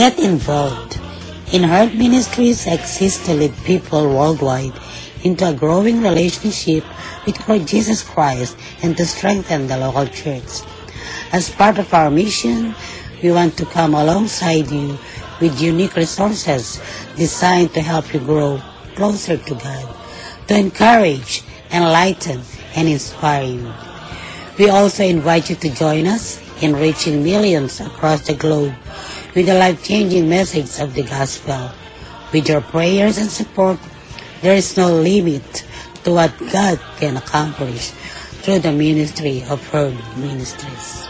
Get involved. In Heart Ministries exists to lead people worldwide into a growing relationship with Lord Jesus Christ and to strengthen the local church. As part of our mission, we want to come alongside you with unique resources designed to help you grow closer to God, to encourage, enlighten, and inspire you. We also invite you to join us in reaching millions across the globe with the life-changing message of the gospel. With your prayers and support, there is no limit to what God can accomplish through the ministry of Herd Ministries.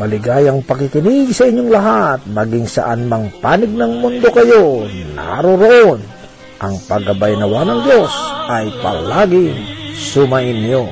Maligayang pakikinig sa inyong lahat, maging saan mang panig ng mundo kayo, naroroon. Ang paggabay nawa ng Diyos ay palaging sumainyo.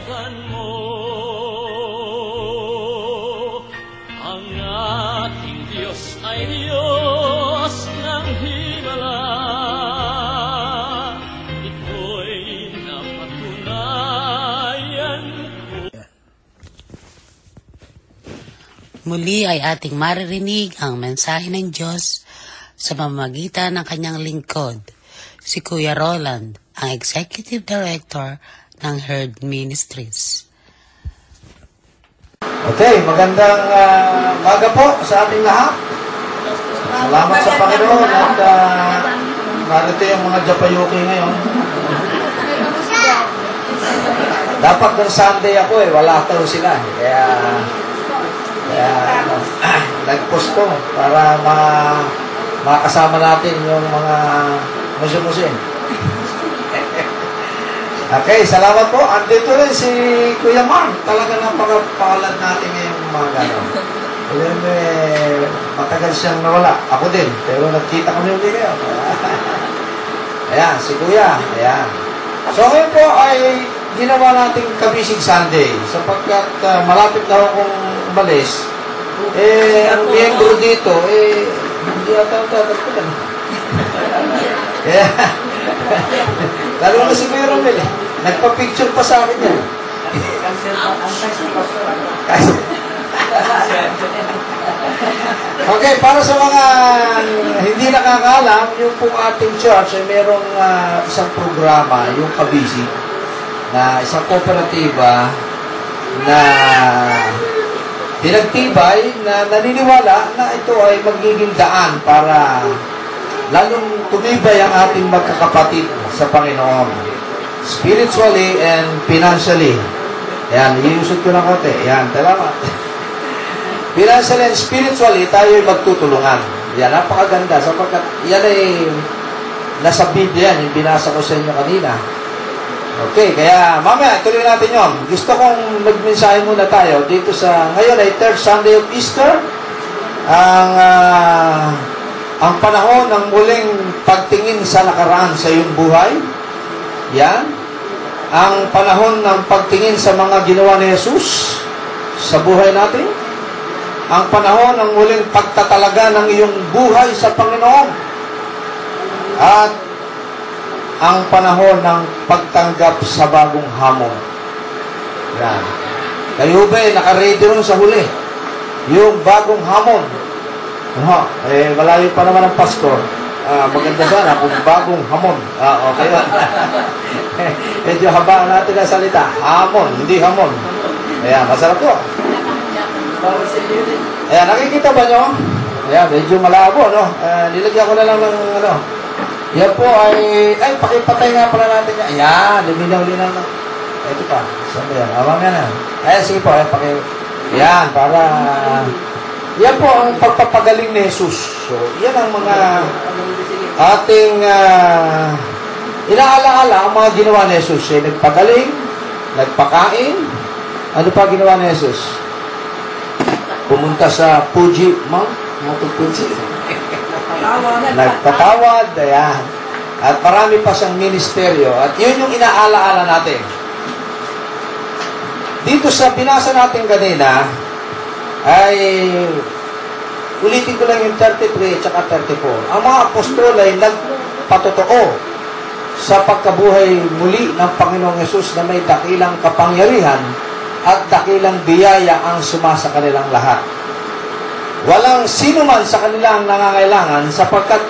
Muli ay ating maririnig ang mensahe ng Diyos sa pamamagitan ng kanyang lingkod, si Kuya Roland, ang Executive Director ng Herd Ministries. Okay, magandang uh, maga po sa ating lahat. Salamat sa Panginoon at uh, narito yung mga Japayuki ngayon. Dapat nung Sunday ako eh, wala daw sila. Kaya, ah, nag-post ko para ma makasama natin yung mga musim-musim. Okay, salamat po. Andito rin si Kuya Mark. Talaga napakapalad natin ngayong umaga. No? Alam eh, matagal siyang nawala. Ako din. Pero nagkita kami ulit kayo. Ayan, si Kuya. Ayan. So ngayon po ay ginawa nating kabisig Sunday sapagkat uh, malapit na akong umalis. Eh, ang miyembro dito, eh, hindi ata ang tatagpunan. Kaya, lalo na si Kuya Romel eh. Nagpa-picture pa sa akin yan. Kasi, okay, para sa mga hindi nakakaalam, yung po ating church ay merong ah, isang programa, yung Kabisi, na isang kooperatiba na pinagtibay na naniniwala na ito ay magiging daan para lalong tumibay ang ating magkakapatid sa Panginoon. Spiritually and financially. Yan, iusod ko ng konti. Yan, salamat. Financially and spiritually, tayo ay magtutulungan. Yan, napakaganda sapagkat yan ay nasa Biblia yung binasa ko sa inyo kanina. Okay, kaya mamaya, tuloy natin yon. Gusto kong magmensahe muna tayo dito sa, ngayon ay third Sunday of Easter. Ang, ah, ang panahon ng muling pagtingin sa nakaraan sa iyong buhay. Yan. Ang panahon ng pagtingin sa mga ginawa ni Jesus sa buhay natin. Ang panahon ng muling pagtatalaga ng iyong buhay sa Panginoon. At ang panahon ng pagtanggap sa bagong hamon. Yan. Kayo ba eh, nakaready ron sa huli? Yung bagong hamon. Ano, eh, malayo pa naman ang pastor. Ah, maganda sana kung bagong hamon. Ah, okay. Medyo haba natin ang salita. Hamon, hindi hamon. Ayan, masarap to. Ayan, nakikita ba nyo? Ayan, medyo malabo, no? Uh, nilagyan ko na lang ng, ano, yan po ay, ay, pakipatay nga pala natin yan. Ayan, liminaw-linaw na. Ito pa, saan ba yan? Awang yan na. Ayan, sige po, ayan, paki, yan, para, yan po ang pagpapagaling ni Jesus. So, yan ang mga ating uh, inaalaala ang mga ginawa ni Jesus. Siya nagpagaling, nagpakain, ano pa ginawa ni Jesus? Pumunta sa Fuji Mount, Mount Fuji. Nagpatawad, ayan. At marami pa siyang ministeryo. At yun yung inaalaala natin. Dito sa binasa natin kanina, ay ulitin ko lang yung 33 at saka 34. Ang mga apostol ay nagpatotoo sa pagkabuhay muli ng Panginoong Yesus na may dakilang kapangyarihan at dakilang biyaya ang sumasa kanilang lahat. Walang sino man sa kanilang nangangailangan sapagkat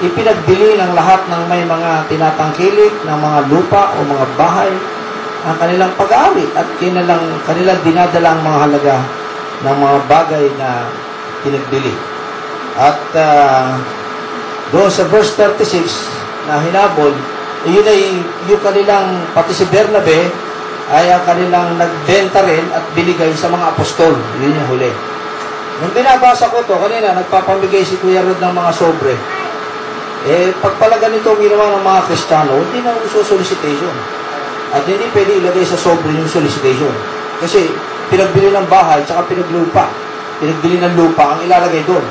ipinagbili ng lahat ng may mga tinatangkilik ng mga lupa o mga bahay ang kanilang pag-aari at kanilang, kanilang dinadalang mga halaga ng mga bagay na pinagbili. At uh, doon sa verse 36 na hinabol, yun ay yung kanilang, pati si Bernabe, ay ang kanilang nagbenta rin at binigay sa mga apostol. Yun yung huli. Nung binabasa ko to kanina, nagpapamigay si Kuya Rod ng mga sobre. Eh, pag pala ganito ang ginawa ng mga Kristiyano, hindi na uso solicitation. At hindi pwede ilagay sa sobre yung solicitation. Kasi, pinagbili ng bahay, tsaka pinaglupa. Pinagbili ng lupa, ang ilalagay doon.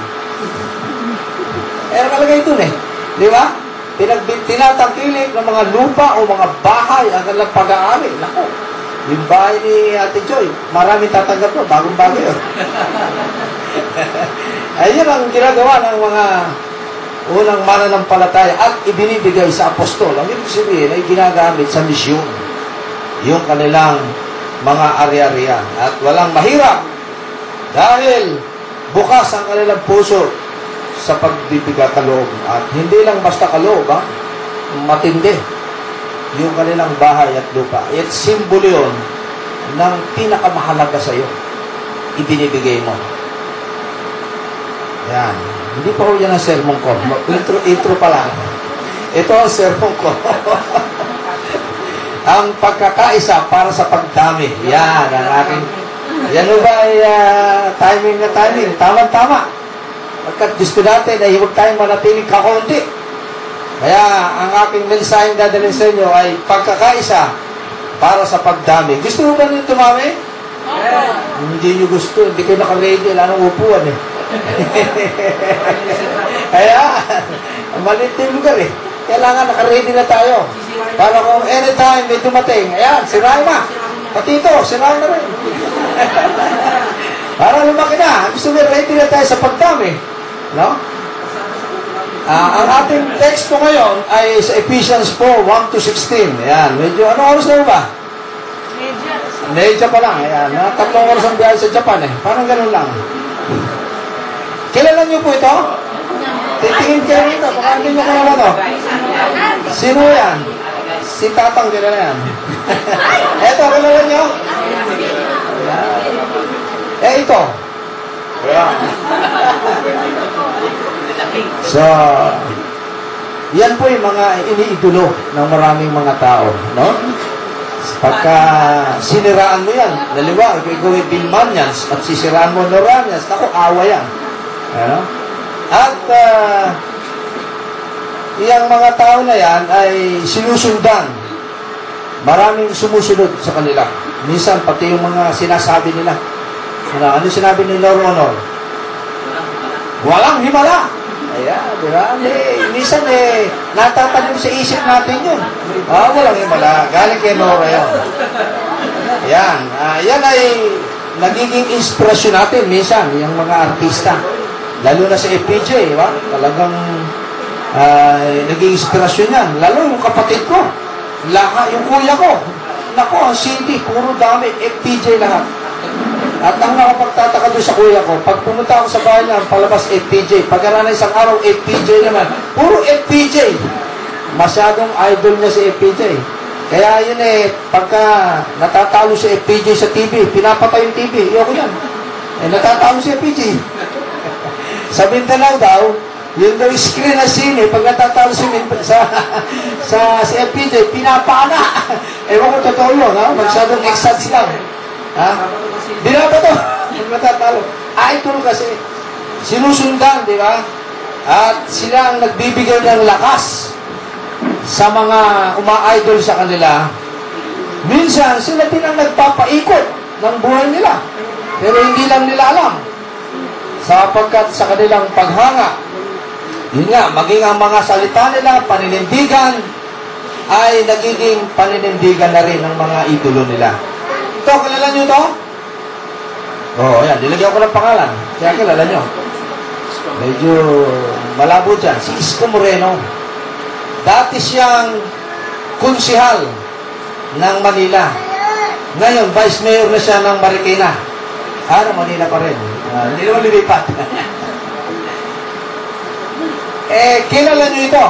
Eh, nakalagay doon eh. Di ba? Pinagbil, tinatangkilik ng mga lupa o mga bahay ang kanilang pag-aari. Nako, yung bahay ni Ate Joy, maraming tatanggap mo, bagong bagay yun. Ayun ang ginagawa ng mga unang mananampalataya at ibinibigay sa apostol. Ang ibig sabihin ay ginagamit sa misyon. Yung kanilang mga ari-arian. At walang mahirap dahil bukas ang kanilang puso sa pagbibigay kaloob. At hindi lang basta kaloob, ha? matindi yung kanilang bahay at lupa. At simbolo yun ng pinakamahalaga sa iyo. Ibinibigay mo. Yan. Hindi pa ko yan ang sermon ko. Intro, intro pa lang. Ito ang sermon ko. ang pagkakaisa para sa pagdami. Yan, ang aking... Yan ba ay uh, timing na timing? Tama-tama. Pagkat gusto natin ay huwag tayong manatiling kakunti. Kaya ang aking mensaheng dadalhin sa inyo ay pagkakaisa para sa pagdami. Gusto mo ba nyo tumami? Yeah. Hindi nyo gusto. Hindi kayo naka-ready. Wala nang upuan eh. Kaya, maliit yung lugar eh. Kailangan naka-ready na tayo. Para kung anytime may dumating, ayan, sirain na. Pati ito, sirain na rin. Para lumaki na. Gusto mo ready na tayo sa pagdami. No? Uh, ang ating text po ngayon ay sa Ephesians 4, 1 to 16. Ayan, medyo, ano oras na ba? Medyo pa lang. Ayan, na, tatlong oras ang biyahe sa Japan eh. Parang ganun lang. Kilala niyo po ito? Titingin kayo rito. Baka hindi niyo kilala to. Sino yan? Si Tatang kilala yan. Eto, kilala niyo? Eh, ito. Yeah. So, yan po yung mga iniidolo ng maraming mga tao, no? Pagka siniraan mo yan, naliwa, ikaw ay Bilmanians at sisiraan mo Noranians, naku, awa yan. Ano? At, uh, yung mga tao na yan ay sinusundan. Maraming sumusunod sa kanila. Minsan, pati yung mga sinasabi nila. Ano, ano sinabi ni Lord Honor? Walang himala. Ayan, di ba? Eh, minsan eh, natatanim sa isip natin yun. Ah, walang himala. Galing kay Nora yun. Yan. Ah, yan ay nagiging inspirasyon natin minsan, yung mga artista. Lalo na sa FPJ, di ba? Talagang ay naging inspirasyon yan. Lalo yung kapatid ko. Lahat, yung kuya ko. Nako, ang CD, puro dami. FPJ lahat. At ang nakapagtataka doon sa kuya ko, pag pumunta ako sa bahay niya, ang palabas FPJ. Pag na isang araw, FPJ naman. Puro FPJ. Masyadong idol niya si FPJ. Kaya yun eh, pagka natatalo si FPJ sa TV, pinapatay yung TV. Iyoko yan. Eh, natatalo si FPJ. sa Mindanao daw, yun daw screen na sine, pag natatalo si sa, sa, si FPJ, pinapana. Ewan ko totoo yun, ha? Masyadong exads lang. Ha? Binabato. Pag natatalo. Idol kasi. Sinusundan, di ba? At sila ang nagbibigay ng lakas sa mga uma-idol sa kanila. Minsan, sila din ang nagpapaikot ng buhay nila. Pero hindi lang nila alam. Sapagkat sa kanilang paghanga, yun nga, maging ang mga salita nila, paninindigan, ay nagiging paninindigan na rin ng mga idolo nila. Ito, kilala nyo to? Oo, oh, yan. Nilagyan ko ng pangalan. Kaya kilala nyo. Medyo malabo dyan. Si Isko Moreno. Dati siyang konsihal ng Manila. Ngayon, vice mayor na siya ng Marikina. Ah, Manila pa rin. Ah, hindi naman lilipat. eh, kilala nyo ito.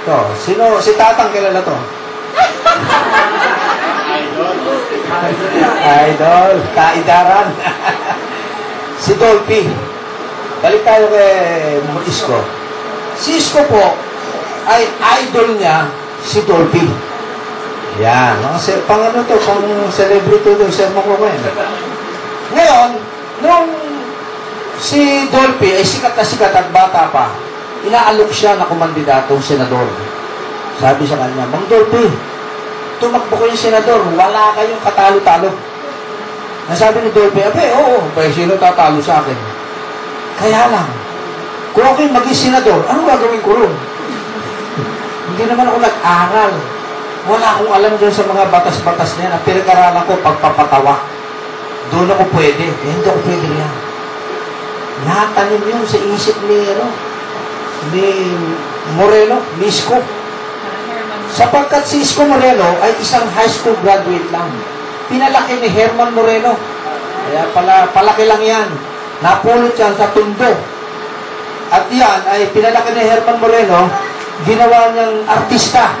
Ito, sino, si Tatang kilala to? Idol, kaidaran. si Dolphy. Balik tayo kay Isko. Si Isko po, ay idol niya si Dolphy. Yan. Mga se, pang ano to, pang celebrity to, ko ngayon. Ngayon, nung si Dolphy ay sikat na sikat at bata pa, inaalok siya na kumandidatong senador. Sabi sa kanya, Mang Dolphy, tumakbo kayong senador, wala kayong katalo-talo. Nasabi ni Dolphy, abe, oo, ba, sino tatalo sa akin? Kaya lang, kung ako'y maging senador, ano gagawin ko ron? Hindi naman ako nag-aral. Wala akong alam dyan sa mga batas-batas na yan. Ang pinag-aralan ko, pagpapatawa. Doon ako pwede. Eh, hindi ako pwede yan. Natanim yun sa isip ni, ano, ni Moreno, ni Isko. Sapagkat si Isko Moreno ay isang high school graduate lang. Pinalaki ni Herman Moreno. Kaya pala, palaki lang yan. Napulot yan sa tundo. At yan ay pinalaki ni Herman Moreno, ginawa niyang artista.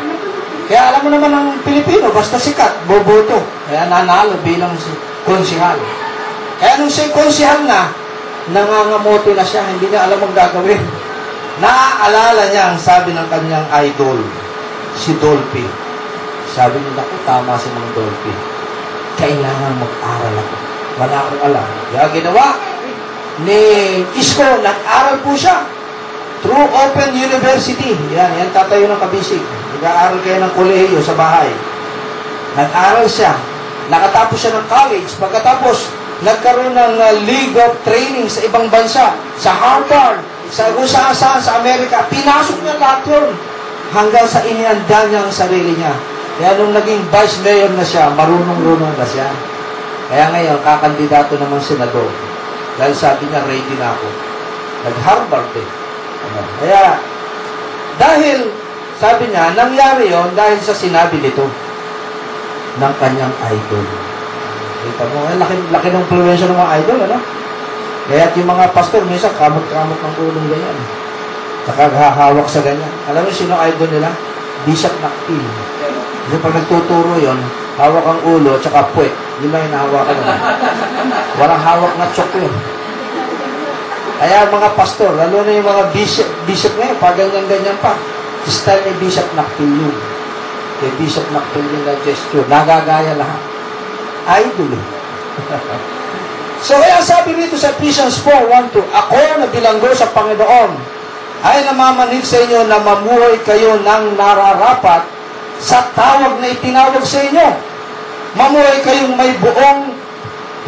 Kaya alam mo naman ng Pilipino, basta sikat, boboto. Kaya nanalo bilang si- konsihal. Kaya nung siya konsihal na, nangangamoto na siya, hindi niya alam ang gagawin. Naaalala niya ang sabi ng kanyang idol, si Dolphy. Sabi niya, naku, tama si Mang Dolphy. Kailangan mag-aral ako. Wala akong alam. Kaya ginawa ni Isko, nag-aral po siya. Through Open University. Yan, yan tatayo ng kabisig. Nag-aaral kayo ng kolehiyo sa bahay. Nag-aral siya. Nakatapos siya ng college. Pagkatapos, nagkaroon ng uh, League of Training sa ibang bansa. Sa Harvard. Sa kung saan sa Amerika. Pinasok niya lahat yun. Hanggang sa inihanda niya ang sarili niya. Kaya nung naging vice mayor na siya, marunong-runong na siya. Kaya ngayon, kakandidato naman senador. Dahil sabi niya, ready na ako. Nag-Harvard eh. Ano? Kaya, dahil, sabi niya, nangyari yon dahil sa sinabi nito ng kanyang idol. Kita mo, eh, laki, laki ng influensya ng mga idol, ano? Kaya yung mga pastor, minsan kamot-kamot ng ulong ganyan. Saka hahawak sa ganyan. Alam mo sino idol nila? Bishop Nakpil. Kasi pag nagtuturo yon hawak ang ulo, tsaka puwet. Yun lang yung nahawakan mo. Walang hawak na chok yun. Kaya mga pastor, lalo na yung mga bishop, bishop ngayon, pag ganyan-ganyan pa, style ni Bishop Nakpil yun. Kay Bishop Nakpil yung na gesture. Nagagaya lahat. Idol eh. so kaya sabi rito sa Ephesians 4, 1, 2, Ako na bilanggo sa Panginoon ay namamanhid sa inyo na mamuhay kayo ng nararapat sa tawag na itinawag sa inyo. Mamuhay kayong may buong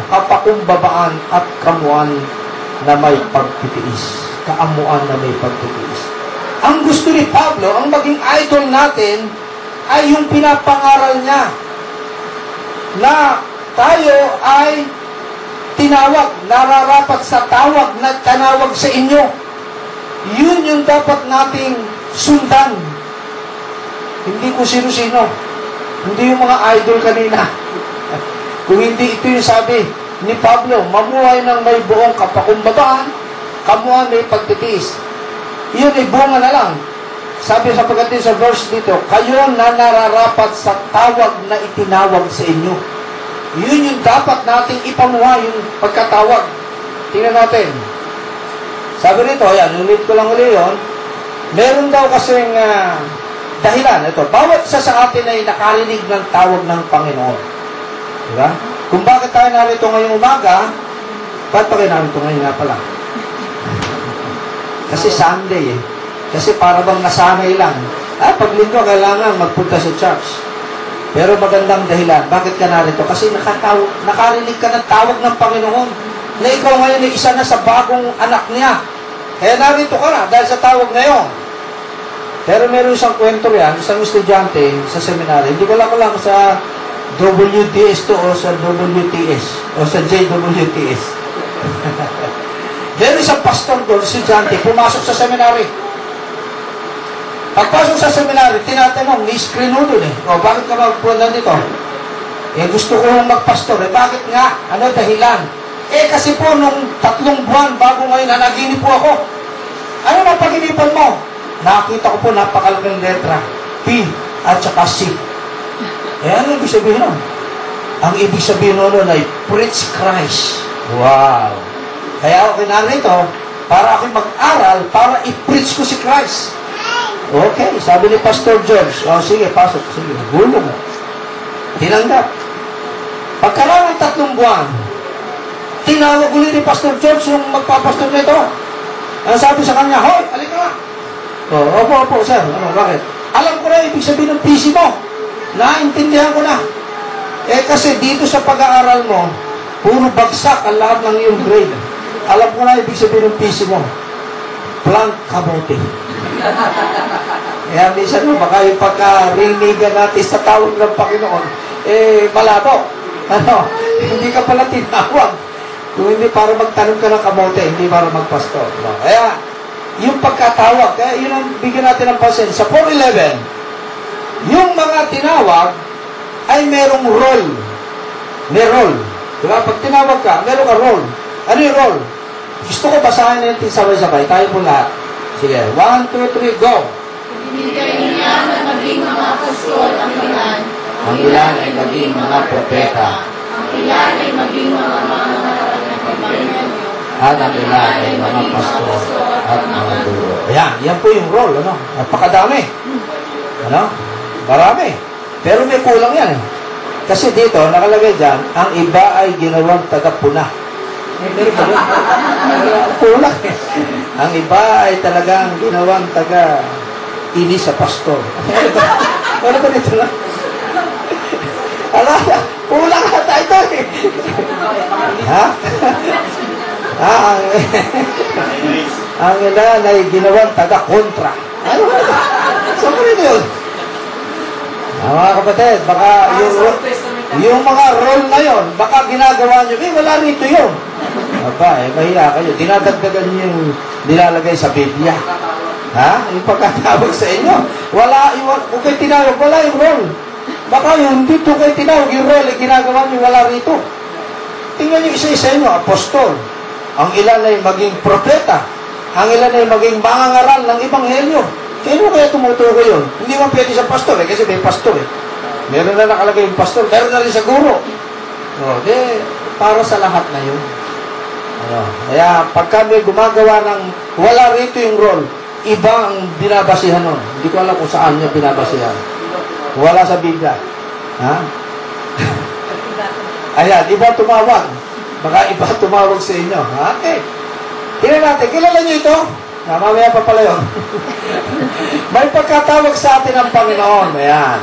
kapakumbabaan at kamuan na may pagtitiis. Kaamuan na may pagtitiis. Ang gusto ni Pablo, ang maging idol natin, ay yung pinapangaral niya na tayo ay tinawag, nararapat sa tawag na tanawag sa inyo. Yun yung dapat nating sundan. Hindi ko sino-sino. Hindi yung mga idol kanina. Kung hindi ito yung sabi ni Pablo, mamuhay ng may buong kapakumbabaan, kamuha may pagtitiis. Yun ay bunga na lang. Sabi sa pagdating sa verse dito, kayo na nararapat sa tawag na itinawag sa inyo. Yun yung dapat nating ipamuha, yung pagkatawag. Tingnan natin. Sabi rito, ayan, ulit ko lang uli yun, meron daw kasing ah, dahilan. Ito, bawat isa sa atin ay nakarinig ng tawag ng Panginoon. Diba? Kung bakit tayo narito ngayong umaga, ba't pa kayo narito ngayon nga pala? Kasi Sunday eh. Kasi para bang nasanay lang. Ah, pag linggo, kailangan magpunta sa church. Pero magandang dahilan. Bakit ka narito? Kasi nakataw nakarinig ka ng tawag ng Panginoon na ikaw ngayon ay isa na sa bagong anak niya. Kaya narito ka na dahil sa tawag na yun. Pero meron isang kwento yan, isang estudyante sa seminary. Hindi ko lang lang sa WTS to o sa WTS o sa JWTS. meron isang pastor doon, estudyante, pumasok sa seminary. Pagpasok sa seminary, tinatanong, ni screenudo eh. O, bakit ka magpunta dito? Eh, gusto ko magpastor. Eh, bakit nga? Ano dahilan? Eh, kasi po, nung tatlong buwan bago ngayon, nanaginip po ako. Ano na paginipan mo? Nakita ko po napakalaking letra. P at saka C. Eh, ano ibig sabihin nun? Ang ibig sabihin nun ay Preach Christ. Wow! Kaya ako kinarito, para ako mag-aral, para i-preach ko si Christ. Okay, sabi ni Pastor George, o sige, pasok, sige, gulong. Tinanggap. Pagkaraan ng tatlong buwan, tinawag ulit ni Pastor George yung magpapastor nito. Ano sabi sa kanya, Hoy, alika nga. Oh, opo, opo, sir. Ano, bakit? Alam ko na ibig sabihin ng PC mo. Naintindihan ko na. Eh kasi dito sa pag-aaral mo, puro bagsak ang lahat ng iyong grade. Alam ko na ibig sabihin ng PC mo. Plant kabote. Kaya minsan mo, baka yung pagkarinigan natin sa tawag ng Panginoon, eh, malabo. Ano, hindi ka pala tinawag. Kung hindi para magtanong ka ng kamote, hindi para magpastor. No? Kaya, yung pagkatawag, kaya yun ang bigyan natin ng pansin. Sa 411, yung mga tinawag ay merong role. May role. Diba? Pag tinawag ka, meron ka role. Ano yung role? Gusto ko basahin natin sabay-sabay. Tayo po lahat. Sige. One, two, three, go! Binigay niya na maging mga apostol ang ilan. Ang ilan ay maging mga propeta. Ang ilan ay maging mga Ebanghelyo. At ang ilan mga pastor at mga guro. Ayan, yan po yung role, ano? Napakadami. Ano? Marami. Pero may kulang yan eh. Kasi dito, nakalagay dyan, ang iba ay ginawang taga-puna. Kulang. Ang iba ay talagang ginawang taga ini sa pastor. Ano ba? Dito lang? Ala, kulang ata ito eh. ha? ha? Ang, ang ilan ay ginawang taga-kontra. Ano ba? Saan ba ito yun? Ah, mga kapatid, baka yung, yung mga role na yun, baka ginagawa nyo, eh, wala rito yun. Aba, eh, mahiya kayo. Dinadagdagan nyo yung nilalagay sa Biblia. Ha? Yung pagkatawag sa inyo. Wala, yung, kung kayo tinawag, wala yung role. Baka yung dito kayo tinawag, yung role, ginagawa nyo, wala rito. Tingnan nyo isa-isa inyo, apostol. Ang ilan ay maging propeta. Ang ilan ay maging mangangaral ng Ebanghelyo. Kaya kaya tumutukoy yun? Hindi mo pwede sa pastor eh, kasi may pastor eh. Meron na nakalagay yung pastor, meron na rin sa guro. O, de, para sa lahat na yun. Ano, kaya pag kami gumagawa ng wala rito yung role, iba ang binabasihan nun. Hindi ko alam kung saan niya binabasihan. Wala sa Biblia. Ha? Ayan, iba tumawag. Baka iba tumawag sa inyo. Ha? Okay. Tingnan natin, kilala niyo ito? Ah, mamaya pa pala yun. May pagkatawag sa atin ng Panginoon. Ayan.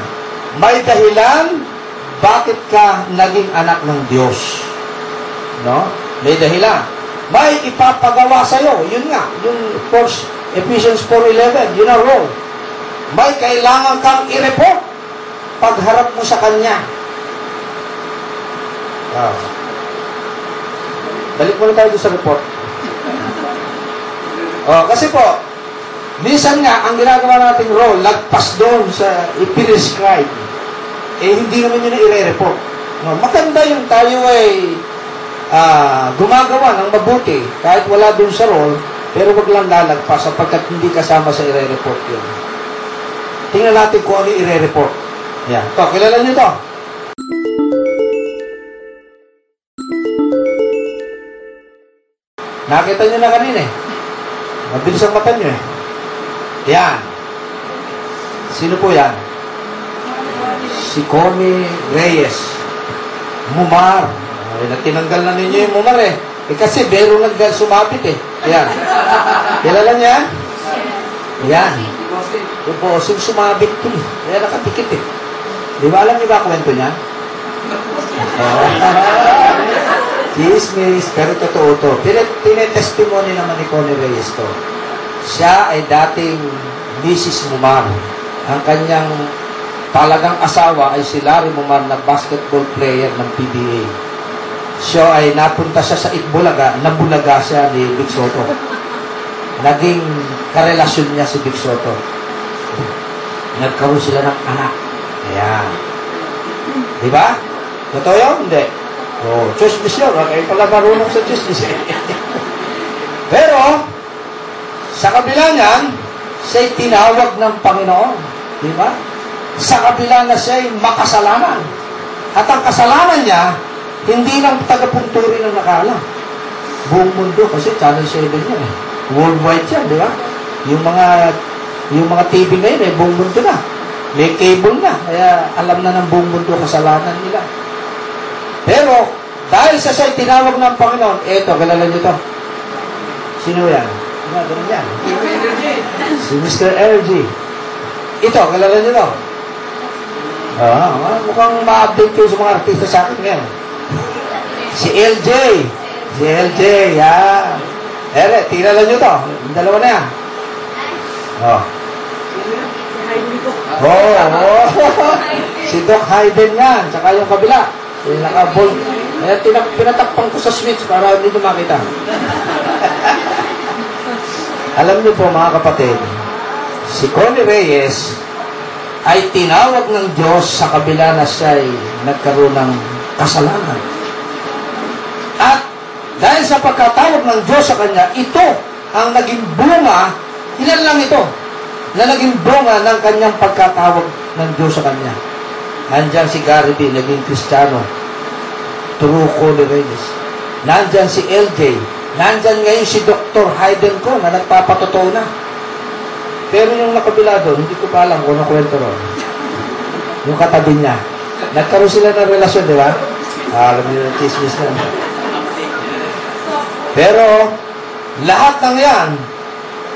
May dahilan, bakit ka naging anak ng Diyos? No? May dahilan. May ipapagawa sa'yo. Yun nga, yung first Ephesians 4.11, yun ang role. May kailangan kang i-report pagharap mo sa Kanya. Wow. Balik muna tayo sa report. Oh, kasi po, minsan nga, ang ginagawa nating role, lagpas doon sa ipinescribe. Eh, hindi naman yun ang ire-report. No, maganda yung tayo ay ah, gumagawa ng mabuti, kahit wala doon sa role, pero wag lang lalagpas sapagkat hindi kasama sa ire-report yun. Tingnan natin kung ano yung ire-report. Yan. Ito, kilala niyo to. Nakita niyo na kanina eh. Mabilis ang mata niyo eh. Yan. Sino po yan? Si Connie Reyes. Mumar. Ay, na tinanggal na ninyo yung mumar eh. Eh kasi meron nag sumapit eh. Yan. Kilala niya? Yan. Yung bossing sumabit ko eh. Kaya nakatikit eh. Di ba alam niyo ba kwento niya? Oo. Chismis, pero totoo to. Tine- Tinetestimony naman ni Connie Reyes to. Siya ay dating Mrs. Mumar. Ang kanyang talagang asawa ay si Larry Mumar na basketball player ng PBA. Siya ay napunta siya sa Itbulaga, nabulaga siya ni Big Soto. Naging karelasyon niya si Big Soto. Nagkaroon sila ng anak. Ayan. Di ba? Totoo yun? Hindi. Oh, chismis yun. Kayo pala marunong sa chismis. eh. Pero, sa kabila niyan, siya'y tinawag ng Panginoon. Di ba? Sa kabila na siya'y makasalanan. At ang kasalanan niya, hindi lang taga-punturi ng nakala. Buong mundo, kasi Channel 7 yan eh. Worldwide yan, di ba? Yung mga yung mga TV ngayon eh, buong mundo na. May cable na. Kaya alam na ng buong mundo kasalanan nila. Pero, dahil sa siya'y tinawag ng Panginoon, eto, kilala niyo to. Sino yan? Ano, yan. Si Mr. LG. Ito, kilala niyo to. Ah, ah, mukhang ma-update kayo sa mga artista sa akin ngayon. Si LJ. Si LJ, yan. Ere, kilala niyo to. Yung dalawa na yan. Oh. Oo, oh, si Doc Hayden yan, tsaka yung kabila. Yung naka-ball. Kaya tinak pinatakpan ko sa switch para hindi nyo makita. Alam niyo po mga kapatid, si Connie Reyes ay tinawag ng Diyos sa kabila na siya ay nagkaroon ng kasalanan. At dahil sa pagkatawag ng Diyos sa kanya, ito ang naging bunga, ilan lang ito, na naging bunga ng kanyang pagkatawag ng Diyos sa kanya. Nandyan si Gary B, naging Kristiyano. True Holy Reyes. Nandyan si LJ. Nandyan ngayon si Dr. Hayden ko na nagpapatotoo na. Pero yung nakabila doon, hindi ko pa alam kung ano kwento ron. Yung katabi niya. Nagkaroon sila ng relasyon, di ba? Ah, alam niyo yung chismis na. Pero, lahat ng yan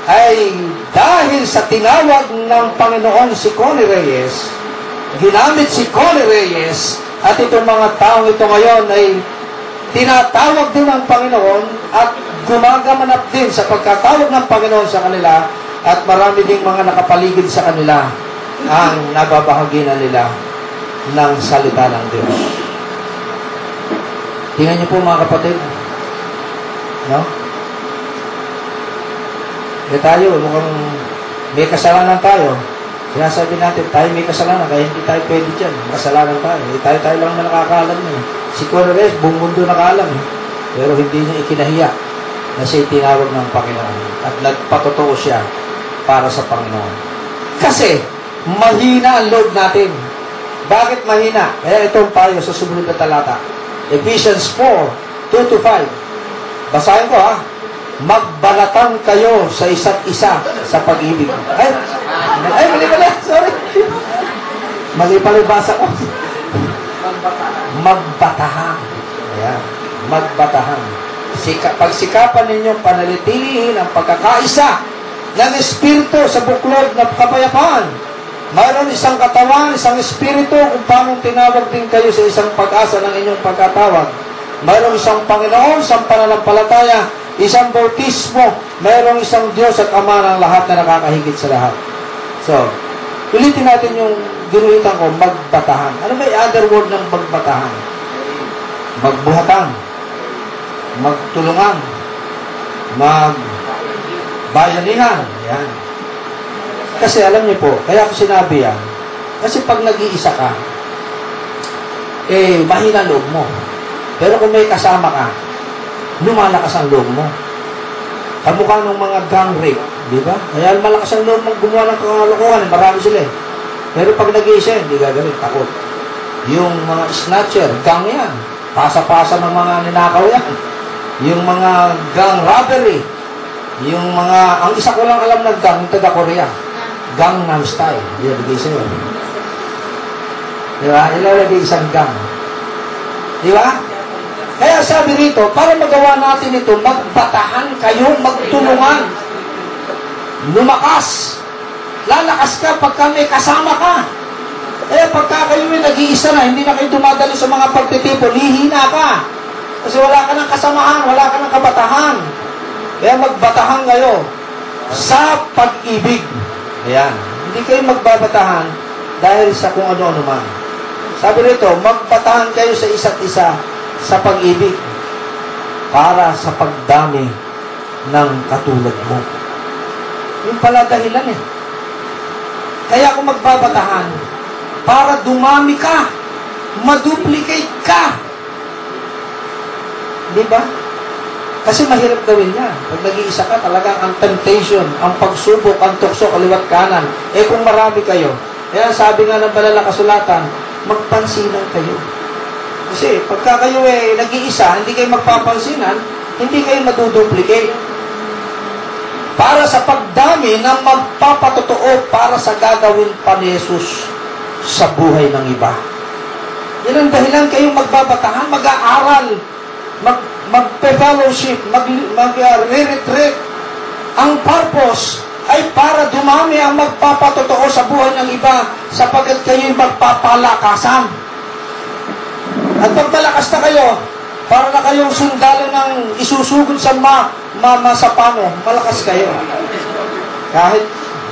ay dahil sa tinawag ng Panginoon si Connie Reyes, ginamit si Connie Reyes, at itong mga taong ito ngayon ay tinatawag din ng Panginoon at gumagamanap din sa pagkatawag ng Panginoon sa kanila at marami ding mga nakapaligid sa kanila ang nababahagi na nila ng salita ng Diyos. Tingnan niyo po mga kapatid. No? Eh tayo, mukhang may kasalanan tayo. Sinasabi natin, tayo may kasalanan, kaya hindi tayo pwede dyan. Kasalanan tayo. Eh, tayo, tayo lang na nakakaalam eh. Si Corres, buong mundo nakaalam eh. Pero hindi niya ikinahiya na siya tinawag ng Panginoon. At nagpatotoo siya para sa Panginoon. Kasi, mahina ang loob natin. Bakit mahina? Kaya itong payo sa sumunod na talata. Ephesians 4, 2 to 5. Basahin ko ha. Magbalatan kayo sa isa't isa sa pag-ibig. Ay, ay, mali pala. Sorry. Mali pala basa ko. Magbatahan. Ayan. Magbatahan. Sika, pagsikapan ninyong panalitilihin ang pagkakaisa ng Espiritu sa buklod ng kapayapaan. Mayroon isang katawan, isang Espiritu kung paano tinawag din kayo sa isang pag-asa ng inyong pagkatawag. Mayroong isang Panginoon, isang pananampalataya, isang bautismo, mayroong isang Diyos at Ama ng lahat na nakakahigit sa lahat. So, ulitin natin yung ginuhitan ko, magbatahan. Ano ba yung other word ng magbatahan? Magbuhatan. Magtulungan. Mag Bayanihan. Yan. Kasi alam niyo po, kaya ko sinabi yan, kasi pag nag-iisa ka, eh, mahina loob mo. Pero kung may kasama ka, lumalakas ang loob mo. Kamukha ng mga gang rape, di ba? Kaya malakas ang loob mong gumawa ng kalokohan, eh, marami sila eh. Pero pag nag-iisa, hindi gagawin, takot. Yung mga snatcher, gang yan. Pasa-pasa ng mga ninakaw yan. Yung mga gang robbery. Yung mga, ang isa ko lang alam na gang, yung taga-Korea. Gangnam Style. Ilalagay sa'yo. Di ba? Ilalagay isang gang. Di ba? Kaya sabi rito, para magawa natin ito, magbatahan kayo, magtulungan. Lumakas. Lalakas ka pagka may kasama ka. Eh, pagka kayo ay nag-iisa na, hindi na kayo dumadalo sa mga pagtitipon, hihina ka. Kasi wala ka ng kasamahan, wala ka ng kabatahan. Kaya magbatahan kayo sa pag-ibig. Ayan. Hindi kayo magbabatahan dahil sa kung ano-ano man. Sabi rito, magbatahan kayo sa isa't isa sa pag-ibig para sa pagdami ng katulad mo. Yung pala dahilan eh. Kaya kung magbabatahan, para dumami ka, maduplicate ka. Di ba? Kasi mahirap gawin yan. Pag nag-iisa ka, talagang ang temptation, ang pagsubok, ang tukso, kaliwat kanan. Eh kung marami kayo, kaya sabi nga ng banal na kasulatan, magpansinan kayo. Kasi pagka kayo eh nag-iisa, hindi kayo magpapansinan, hindi kayo maduduplicate. Para sa pagdami ng magpapatotoo para sa gagawin pa ni Jesus sa buhay ng iba. Yan ang dahilan kayong magbabatahan, mag-aaral, mag, mag-fellowship, mag, mag uh, retreat Ang purpose ay para dumami ang magpapatotoo sa buhay ng iba sapagkat kayo'y magpapalakasan. At pag malakas na kayo, para na kayong sundalo ng isusugod sa ma, mama sa malakas kayo. Kahit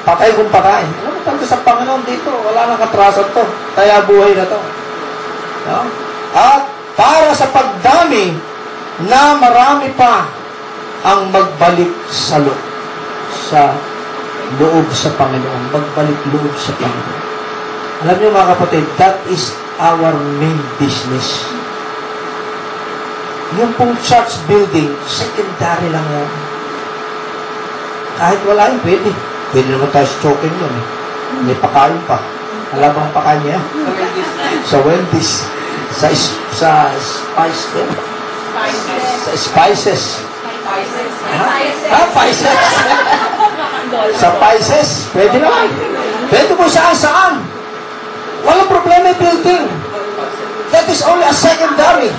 patay kung patay. Mo talaga sa Panginoon dito, wala nang katrasan to. Kaya buhay na to. No? At para sa pagdami na marami pa ang magbalik sa loob sa loob sa Panginoon. Magbalik loob sa Panginoon. Alam niyo mga kapatid, that is our main business. Yung pong church building, secondary lang yan. Kahit wala yun, pwede. Pwede naman tayo choking yun. Eh. May pakain pa. Alam ang pakain niya? sa Wendy's. Sa, sa spice din. Sa spices. Ha? Ah, spices. sa spices. Pwede naman. Pwede mo saan saan. Walang problema building. That is only a secondary.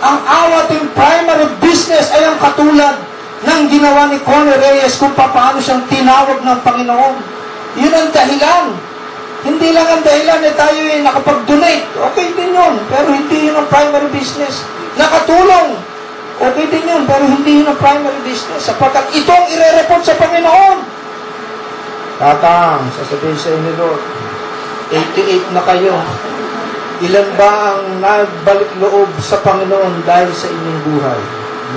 Ang awating primary business ay ang katulad ng ginawa ni Connie Reyes kung paano siyang tinawag ng Panginoon. Yun ang dahilan. Hindi lang ang dahilan na tayo ay nakapag-donate. Okay din yun. Pero hindi yun ang primary business. Nakatulong. Okay din yun. Pero hindi yun ang primary business. Sapagkat ito ang ire-report sa Panginoon. Tatang, sasabihin sa inyo, Lord, 88 na kayo. Ilan ba ang nagbalik loob sa Panginoon dahil sa inyong buhay?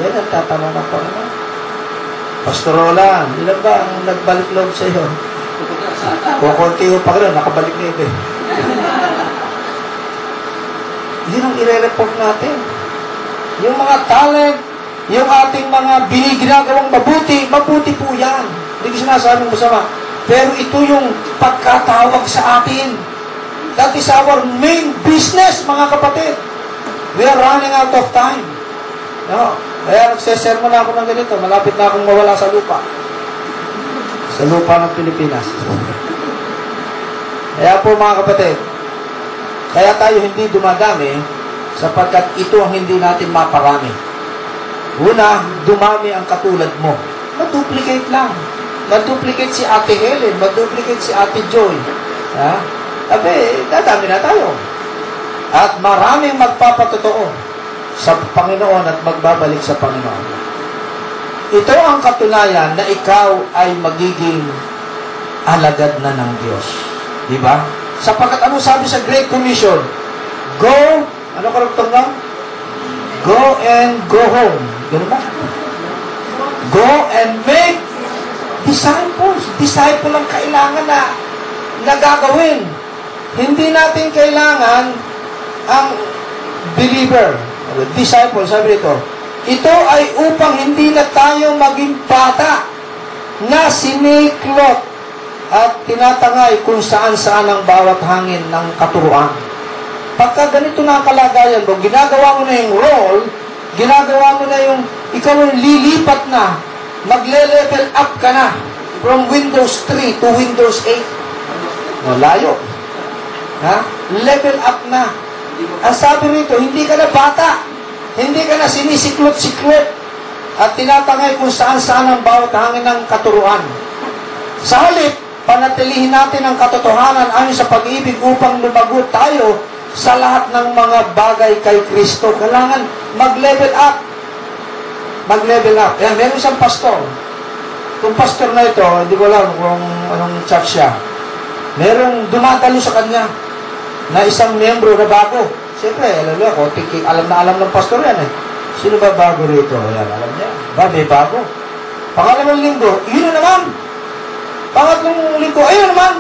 Yan ang tatanong ng Panginoon. Pastor Roland, ilan ba ang nagbalik loob sa iyo? Kukunti ko pa rin, nakabalik na ito eh. Yun ang ire-report natin. Yung mga talent, yung ating mga biniginagawang mabuti, mabuti po yan. Hindi ko sinasabing masama. Pero ito yung pagkatawag sa atin. That is our main business, mga kapatid. We are running out of time. No? Kaya nagsesermo na ako ng ganito. Malapit na akong mawala sa lupa. Sa lupa ng Pilipinas. Kaya po mga kapatid, kaya tayo hindi dumadami sapagkat ito ang hindi natin maparami. Una, dumami ang katulad mo. Maduplicate lang. Maduplicate si Ate Helen, maduplicate si Ate Joy. Ha? Sabi, dadami na tayo. At maraming magpapatotoo sa Panginoon at magbabalik sa Panginoon. Ito ang katunayan na ikaw ay magiging alagad na ng Diyos. Di ba? Sapagkat ano sabi sa Great Commission? Go, ano karugtong lang? Go and go home. Ganun ba? Go and make disciples. Disciple ang kailangan na, na gagawin. Hindi natin kailangan ang believer, disciple, sabi dito, ito ay upang hindi na tayo maging bata na siniklot at tinatangay kung saan-saan ang bawat hangin ng katuruan. Pagka ganito na ang kalagayan mo, ginagawa mo na yung role, ginagawa mo na yung, ikaw ay lilipat na, magle-level up ka na from Windows 3 to Windows 8. No, layo. Ha? Level up na. Ang sabi rito, hindi ka na bata. Hindi ka na sinisiklot-siklot at tinatangay kung saan-saan ang bawat hangin ng katuruan. Sa halip, panatilihin natin ang katotohanan ayon sa pag-ibig upang lumago tayo sa lahat ng mga bagay kay Kristo. Kailangan mag-level up. Mag-level up. Yan, meron isang pastor. Kung pastor na ito, hindi ko alam kung anong church siya. Merong dumadalo sa kanya na isang miyembro na bago. Siyempre, alam niya, konting, alam na alam ng pastor yan eh. Sino ba bago rito? Ayan, alam niya. Ba, may bago. Pangalawang linggo, yun na naman. Pangatlong linggo, ayun naman.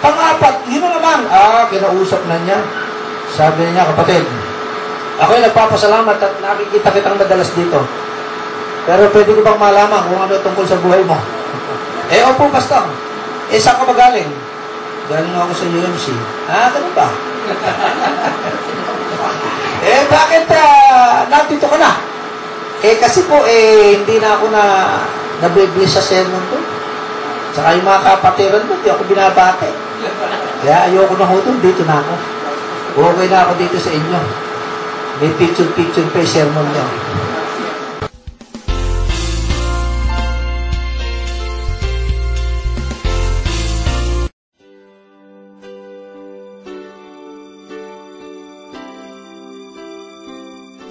Pang-apat, yun na naman. Ah, kinausap na niya. Sabi niya, kapatid, ako'y nagpapasalamat at nakikita kitang madalas dito. Pero pwede ko bang malaman kung ano tungkol sa buhay mo? eh, opo, pastor. Eh, saan ka ba galing? Galing ako sa UMC. Ah, ganun ba? eh, bakit uh, nandito ka na? Eh, kasi po, eh, hindi na ako na nabiblis sa sermon ko. Tsaka yung mga kapatiran ko, hindi ako binabate. Kaya ayoko na ho doon, dito na ako. Okay na ako dito sa inyo. May picture-picture pa yung sermon niyo.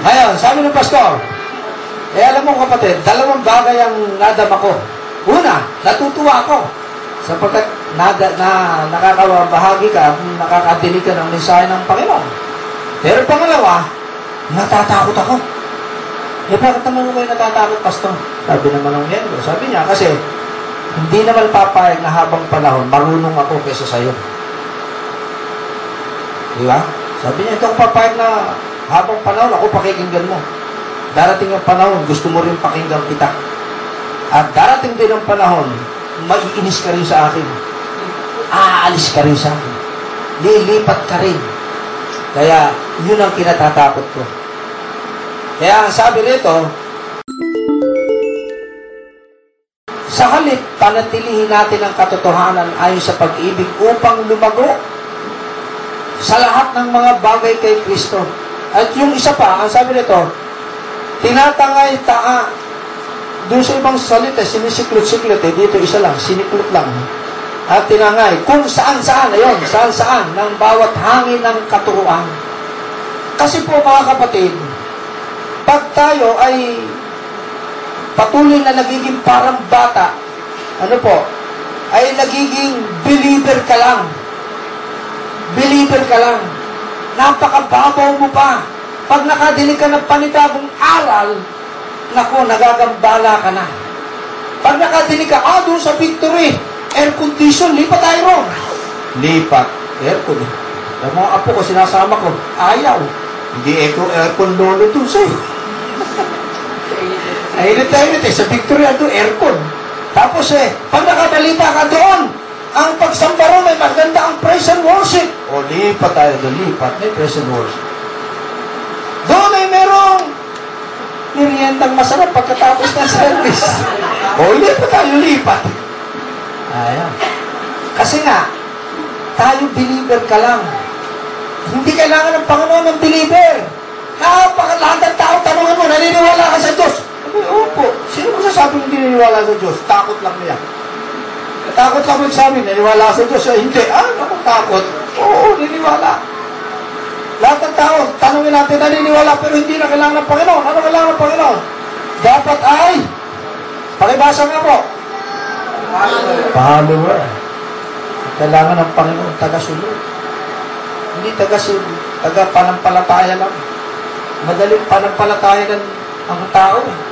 Ngayon, sabi ng pastor, eh alam mo kapatid, dalawang bagay ang nadama ko. Una, natutuwa ako sapagkat nada, na nakakabahagi ka, nakakadinig ka ng mensahe ng Panginoon. Pero pangalawa, natatakot ako. Eh bakit naman kayo natatakot, pastor? Sabi naman ng miyembro. Sabi niya, kasi hindi naman papayag na habang panahon, marunong ako kaysa sa'yo. Di ba? Sabi niya, ito papayag na habang panahon, ako pakikinggan mo. Darating ang panahon, gusto mo rin pakinggan kita. At darating din ang panahon, maiinis ka rin sa akin. Aalis ka rin sa akin. Lilipat ka rin. Kaya, yun ang kinatatakot ko. Kaya ang sabi nito, Sa halip, panatilihin natin ang katotohanan ayon sa pag-ibig upang lumago sa lahat ng mga bagay kay Kristo. At yung isa pa, ang sabi nito, tinatangay taa. Doon sa ibang salita, sinisiklot-siklot eh. Dito isa lang, siniklot lang. At tinangay, kung saan-saan, ayun, saan-saan, ng bawat hangin ng katuruan. Kasi po mga kapatid, pag tayo ay patuloy na nagiging parang bata, ano po, ay nagiging believer ka lang. Believer ka lang. Napakababaw mo pa. Pag nakadinig ka ng panibagong aral, naku, nagagambala ka na. Pag nakadinig ka, ah, doon sa victory, air condition, lipat tayo ron. Lipat. Aircon. Yung mga apo ko, sinasama ko, ayaw. Hindi eco aircon lolo to sa'yo. Ay, init na init eh. Sa victory, ando, aircon. Tapos eh, pag nakabalita ka doon, ang pagsamba ron ay maganda ang praise and worship. O, lipat tayo doon, lipat. May praise and worship. Doon ay merong meriendang masarap pagkatapos ng service. o, lipat tayo, lipat. Ayan. Kasi nga, tayo believer ka lang. Hindi kailangan ng Panginoon ng believer. Napakalahat ng tao, tanungan mo, naniniwala ka sa Diyos. Opo. Sino mo sasabi hindi naniniwala sa Diyos? Takot lang niya. Takot lang magsabi, naniniwala ka sa Diyos. Eh, hindi. Ah, ako takot. Oo, naniniwala. Lahat ng tao, tanungin natin, naniniwala pero hindi na kailangan ng Panginoon. Ano kailangan ng Panginoon? Dapat ay, pakibasa nga po, follower. Kailangan ng Panginoon taga-sunod. Hindi taga-sunod, taga-panampalataya lang. Madaling panampalataya ng ang tao. eh.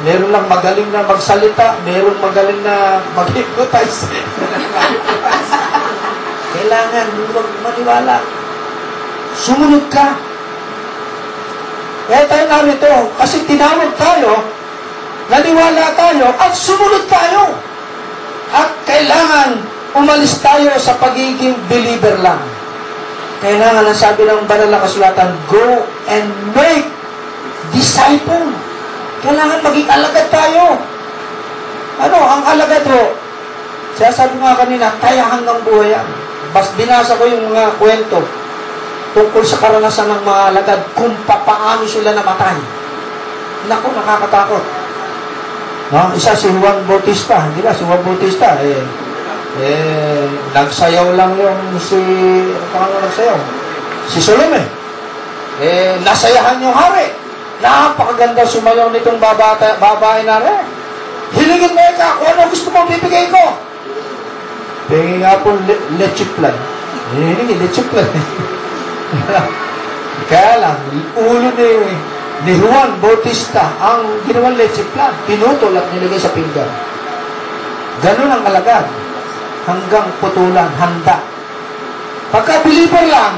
Meron lang magaling na magsalita, meron magaling na mag-hypnotize. Kailangan huwag maniwala. Sumunod ka. Kaya tayo narito, kasi tinawag tayo, naniwala tayo, at sumunod tayo. At kailangan umalis tayo sa pagiging believer lang. Kailangan ang sabi ng banal na kasulatan, go and make disciple. Kailangan maging alagad tayo. Ano, ang alagad ho, siya sabi nga kanina, kaya hanggang buhay yan. Bas binasa ko yung mga kwento tungkol sa karanasan ng mga alagad kung papaano sila namatay. Naku, nakakatakot. No? Isa si Juan Bautista, di ba? Si Juan Bautista, eh, eh, nagsayaw lang yung si, ano pangalan nagsayaw? Si Solomon. Eh, nasayahan yung hari. Napakaganda sumayaw nitong babata, babae na rin. Hilingin mo ikaw kung ano gusto mo bibigay ko. Tingin nga po le, leche plan. Hilingin, leche plan. Kaya lang, ulo ni, ni Juan Bautista ang ginawang leche plan. Pinutol at nilagay sa pinggan. Ganun ang alagad. Hanggang putulan, handa. Pagka believer lang,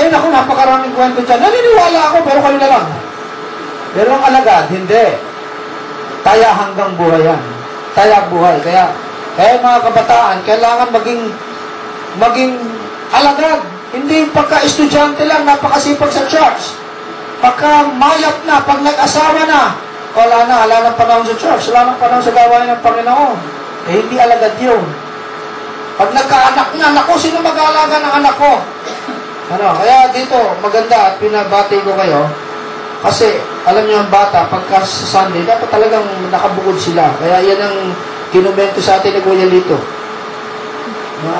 eh naku, napakaraming kwento dyan. Naniniwala ako, pero kanila lang. Pero ang alagad, hindi. Taya hanggang buhay yan. Taya buhay. Kaya, kaya mga kabataan, kailangan maging maging alagad. Hindi pagka-estudyante lang, napakasipag sa church. Pagka mayap na, pag nag-asawa na, wala na, wala nang panahon sa church, wala nang panahon sa gawain ng Panginoon. Eh, hindi alagad yun. Pag nagkaanak na, naku, sino mag-aalaga ng anak ko? Ano, kaya dito, maganda at pinabati ko kayo. Kasi, alam niyo ang bata, pagka sa Sunday, dapat talagang nakabukod sila. Kaya yan ang kinumento sa atin ni Kuya Lito.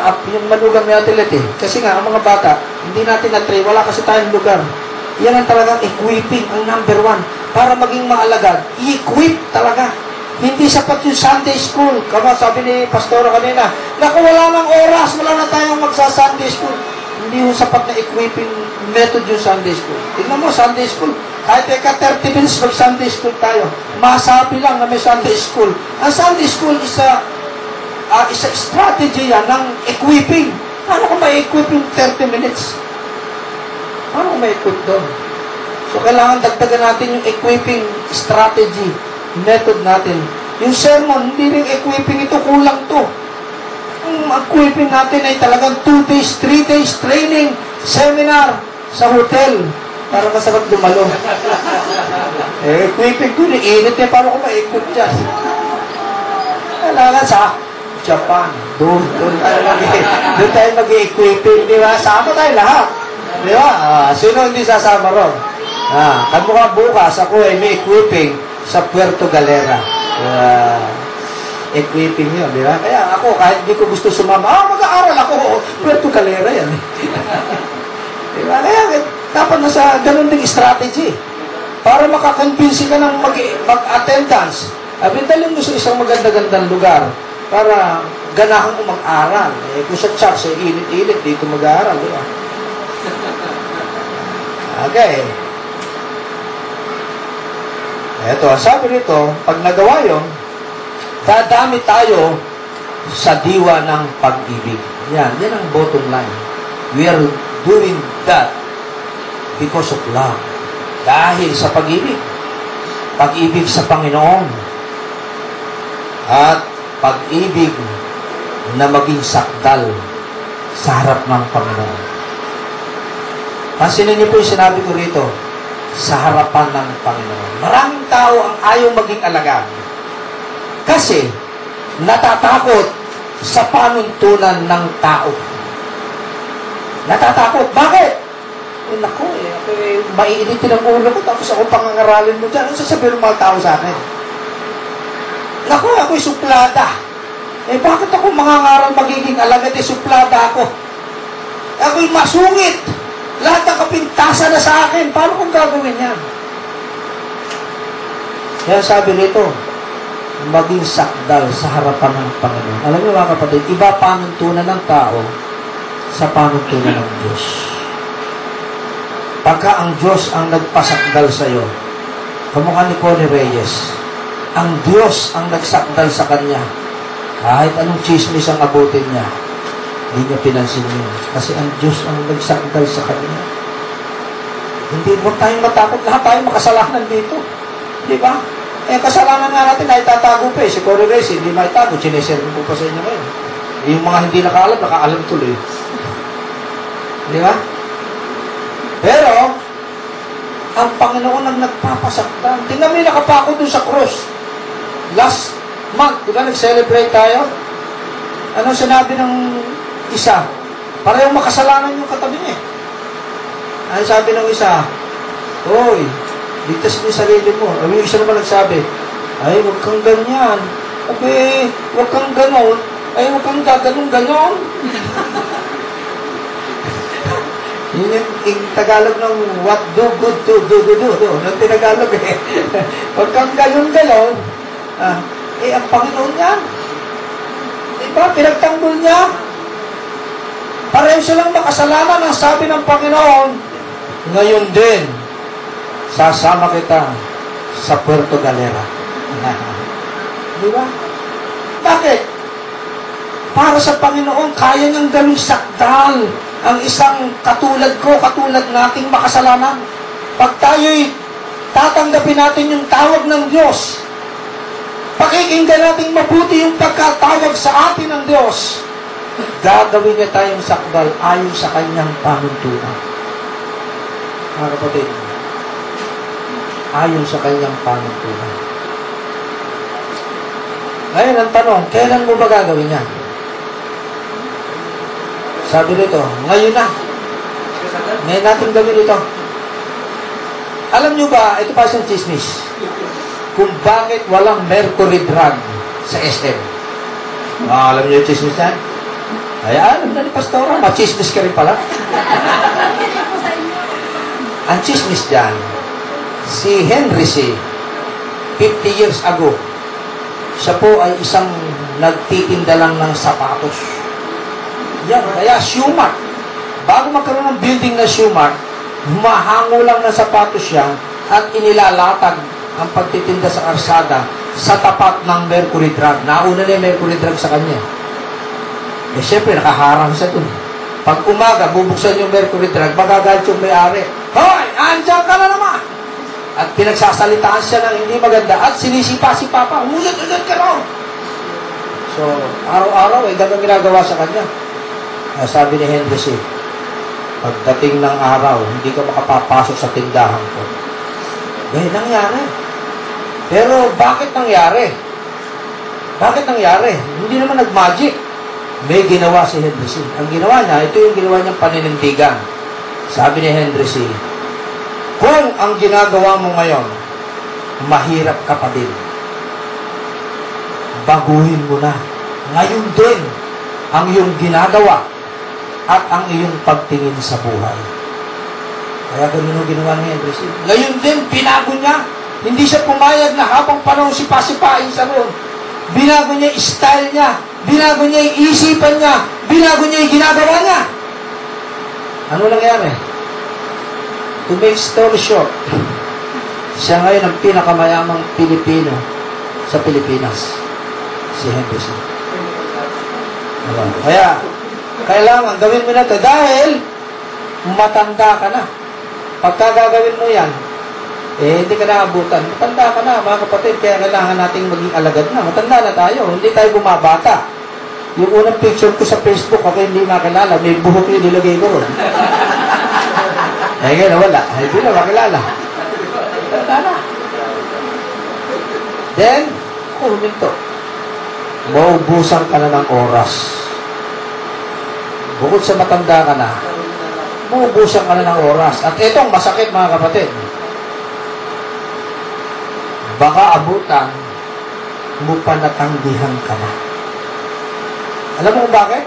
Ap, yung manugang ni Atilet eh. Kasi nga, ang mga bata, hindi natin na-train, wala kasi tayong lugar. Yan ang talagang equipping, ang number one. Para maging maalagad, i-equip talaga. Hindi sapat yung Sunday school. Kama sabi ni Pastora kanina, naku, wala nang oras, wala na tayong magsa-Sunday school. Hindi yung sapat na equipping method yung Sunday school. Tingnan mo, Sunday school. Kahit eka 30 minutes mag-Sunday school tayo, masabi lang na may Sunday school. Ang Sunday school is a, uh, is a strategy yan ng equipping. Paano kung may equip yung 30 minutes? Paano kung may equip doon? So, kailangan dagdagan natin yung equipping strategy, method natin. Yung sermon, hindi rin equipping ito, kulang to. Ang equipping natin ay talagang 2 days, 3 days training, seminar sa hotel para masarap dumalo. eh, equipping ko, init eh, paano ko ma-equip dyan? Kailangan sa Japan. Doon, doon tayo mag doon tayo mag-equipping, di ba? Sama tayo lahat. Di ba? Ah, sino hindi sasama ron? Ah, kamukha bukas, ako ay may equipping sa Puerto Galera. Ah, equipping yun, di ba? Kaya ako, kahit hindi ko gusto sumama, ah, mag-aaral ako, Puerto Galera yan. di ba? Kaya dapat nasa ganun ding strategy. Para makakonvince ka ng mag- mag-attendance. Abi, dalhin mo sa isang maganda-gandang lugar para ganahan mo mag-aral. Eh, kung sa church, eh, init-init, dito mag-aaral, di ba? Okay. Ang sabi nito, pag nagawa yun, dadami tayo sa diwa ng pag-ibig. Yan, yan ang bottom line. We are doing that because of love. Dahil sa pag-ibig. Pag-ibig sa Panginoon. At pag-ibig na maging sakdal sa harap ng Panginoon. Pansinin niyo po yung sinabi ko rito, sa harapan ng Panginoon. Maraming tao ang ayaw maging alagad. Kasi, natatakot sa panuntunan ng tao. Natatakot. Bakit? Eh, naku, eh, ako eh, maiinitin ang ulo ko, tapos ako pangangaralin mo dyan. Ano sasabihin ng mga tao sa akin? Naku, ako'y suplada. Eh, bakit ako mangangaral magiging alagad? Eh, suplada ako. Ako'y masungit. Lahat ng kapintasan na sa akin. Paano kong gagawin yan? Kaya sabi nito, maging sakdal sa harapan ng Panginoon. Alam niyo mga kapatid, iba panuntunan ng tao sa panuntunan ng Diyos. Pagka ang Diyos ang nagpasakdal sa iyo, kamukha ni Connie Reyes, ang Diyos ang nagsakdal sa kanya. Kahit anong chismis ang abutin niya, hindi niya pinansin yun. Kasi ang Diyos ang nagsakdal sa kanya. Hindi mo tayong matakot. Lahat tayo makasalanan dito. Di ba? Eh, kasalanan nga natin ay tatago pa eh. Si Cory Reyes, hindi may tago. Sineserve ko pa sa inyo ngayon. Yung mga hindi nakaalam, nakaalam tuloy. Di ba? Pero, ang Panginoon ang nagpapasaktan. Tingnan mo yung nakapako dun sa cross. Last month, di ba nag-celebrate tayo? Ano sinabi ng isa? Parehong makasalanan yung katabi niya. eh. Ano sabi ng isa? Hoy, ligtas mo yung sarili mo. Ay, yung isa naman nagsabi, ay, huwag kang ganyan. Abi, huwag kang ganon. Ay, huwag kang gaganon ganon. Yun yung, yung Tagalog ng what do good to do do do do. Yung Tinagalog eh. Huwag kang ganon. Ah, eh, ang Panginoon yan. Diba? Pinagtanggol niya. Pareho silang makasalanan ang sabi ng Panginoon. Ngayon din, sasama kita sa Puerto Galera. Di ba? Bakit? Para sa Panginoon, kaya niyang gawing sakdal ang isang katulad ko, katulad nating makasalanan. Pag tayo'y tatanggapin natin yung tawag ng Diyos, pakikinggan natin mabuti yung pagkatawag sa atin ng Diyos, gagawin niya tayong sakdal ayon sa kanyang panuntunan. Mga kapatid, ayon sa kanyang panuntunan. Ngayon, ang tanong, kailan mo ba gagawin yan? Sabi nito, ngayon na. Ngayon natin gawin ito. Alam nyo ba, ito pa isang chismis, kung bakit walang mercury drug sa SM. Ah, alam niyo yung chismis yan? Ay, alam na ni Pastora, machismis ka rin pala. Ang chismis dyan, si Henry C. 50 years ago, siya po ay isang nagtitinda lang ng sapatos. Yan, kaya Schumart. Bago magkaroon ng building na Schumart, humahango lang ng sapatos siya at inilalatag ang pagtitinda sa karsada sa tapat ng mercury drug. Nauna na yung mercury drug sa kanya. Eh, syempre, nakaharang siya dun. Pag umaga, bubuksan yung mercury drug, magagalit yung may-ari. Hoy! Andiyan ka na naman! At pinagsasalitaan siya ng hindi maganda at sinisipa-sipa pa. Umusot-usot ka raw! So, araw-araw, eh, ganun ginagawa sa kanya. Ah, sabi ni Henry C., pagdating ng araw, hindi ka makapapasok sa tindahan ko. Ganyan nangyari. Pero bakit nangyari? Bakit nangyari? Hindi naman nag-magic. May ginawa si Henry C. Ang ginawa niya, ito yung ginawa niyang paninindigan. Sabi ni Henry C. Kung ang ginagawa mo ngayon, mahirap ka pa din. Baguhin mo na. Ngayon din ang iyong ginagawa at ang iyong pagtingin sa buhay. Kaya ganun ang ginawa ni Henry C. Ngayon din, binago niya. Hindi siya pumayag na habang panahon si pasipain sa roon. Binago niya yung style niya. Binago niya yung isipan niya. Binago niya yung ginagawa niya. Ano nangyari? To make story short, siya ngayon ang pinakamayamang Pilipino sa Pilipinas. Si. Diba? Kaya, kailangan gawin mo na ito dahil matanda ka na. Pagka gagawin mo yan, eh, hindi ka na abutan. Matanda ka na, mga kapatid, kaya kailangan nating maging alagad na. Matanda na tayo, hindi tayo bumabata. Yung unang picture ko sa Facebook, ako hindi makilala, may buhok yung nilagay ko. Eh, ngayon, wala. Eh, hindi na makilala. Matanda na. Then, oh, huminto. Maubusan ka na ng oras. Bukod sa matanda ka na, maubusan ka na ng oras. At itong masakit mga kapatid. Baka abutan mo pa natanggihan ka na. Alam mo kung bakit?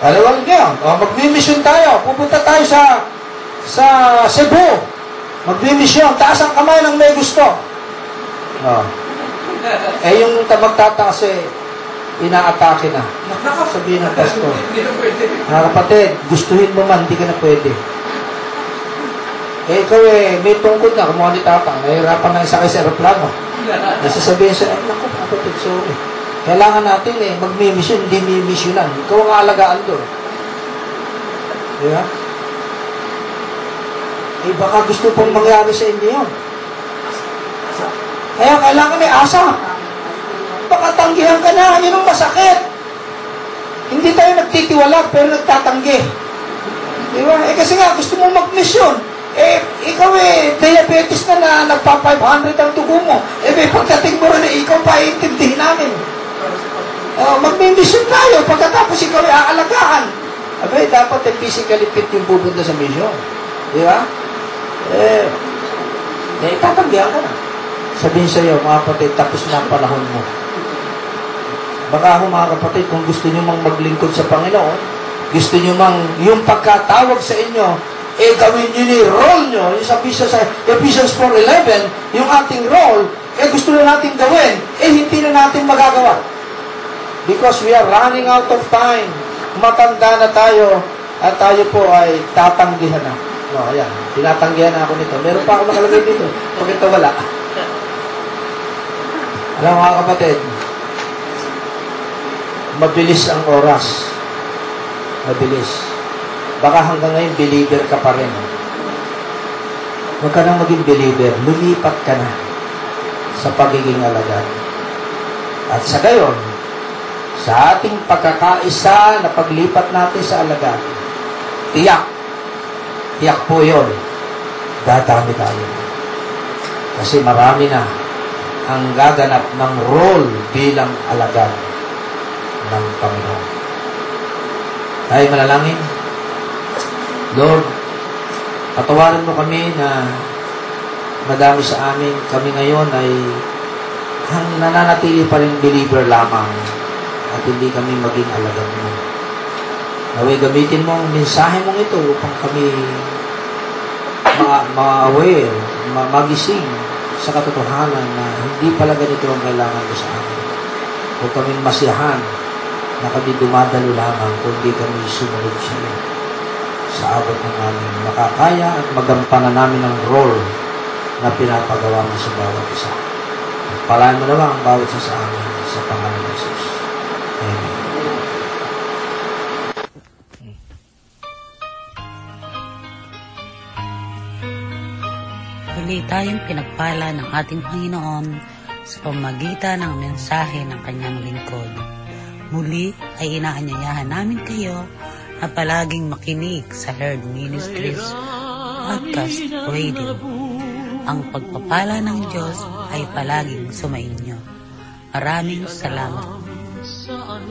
Alam ngayon, o, magmimisyon tayo. Pupunta tayo sa sa Cebu. Magmimisyon. Taas ang kamay ng may gusto. Oh. Eh, yung magtata kasi, inaatake na. Sabihin ng pastor. Mga kapatid, gustuhin mo man, hindi ka na pwede. Eh, ikaw eh, may tungkod na, kumuha ni Tata, nahihirapan na isakay sa aeroplano. Nasasabihin siya, ay, naku, kapatid, sorry. Kailangan natin eh, magmimisyon, hindi mimisyonan. Ikaw ang aalagaan doon. Di ba? Eh, baka gusto pong mangyari sa inyo yun. Kaya kailangan may asa. Baka tanggihan ka na, yun ang masakit. Hindi tayo nagtitiwala, pero nagtatanggi. Di ba? Eh kasi nga, gusto mo mag-mission. Eh, ikaw eh, diabetes na na nagpa-500 ang tubo mo. Eh, may pagdating mo rin, eh, ikaw pa iintindihin namin. Uh, mag-mission tayo, pagkatapos ikaw ay aalagaan. Abay, dapat eh, physically fit yung pupunta sa mission. Di ba? Eh, eh, tatanggihan ka na. Sabihin sa iyo, mga kapatid, tapos na ang panahon mo. Baka ako mga kapatid, kung gusto nyo mang maglingkod sa Panginoon, gusto nyo mang yung pagkatawag sa inyo, eh gawin nyo ni role nyo, yung sa Ephesians, Ephesians 4.11, yung ating role, eh gusto na natin gawin, eh hindi na natin magagawa. Because we are running out of time. Matanda na tayo, at tayo po ay tatanggihan na. No, ayan. Tinatanggihan na ako nito. Meron pa ako nakalagay dito. Pag ito wala. Alam mga kapatid, mabilis ang oras. Mabilis. Baka hanggang ngayon, believer ka pa rin. Huwag ka nang maging believer. Lumipat ka na sa pagiging alagad. At sa gayon, sa ating pagkakaisa na paglipat natin sa alagad, tiyak, tiyak po yun, dadami tayo. Kasi marami na ang gaganap ng role bilang alagad ng Panginoon. Tayo manalangin. Lord, patawarin mo kami na madami sa amin. Kami ngayon ay ang nananatili pa rin believer lamang at hindi kami maging alagad mo. Naway gamitin mo ang mensahe mong ito upang kami ma- ma-aware, ma- magising sa katotohanan na hindi pala ganito ang kailangan mo sa amin. Huwag kaming masiyahan na kami dumadalo lamang kundi kami sumunod sa iyo sa abot ng aming makakaya at magampanan namin ang role na pinapagawa mo sa bawat isa. Palayan mo naman ang bawat isa sa amin sa pangalan ng Jesus. Muli tayong pinagpala ng ating Panginoon sa pamagitan ng mensahe ng kanyang lingkod. Muli ay inaanyayahan namin kayo na palaging makinig sa Herd Ministries Podcast Radio. Ang pagpapala ng Diyos ay palaging sumainyo. Maraming salamat. Saan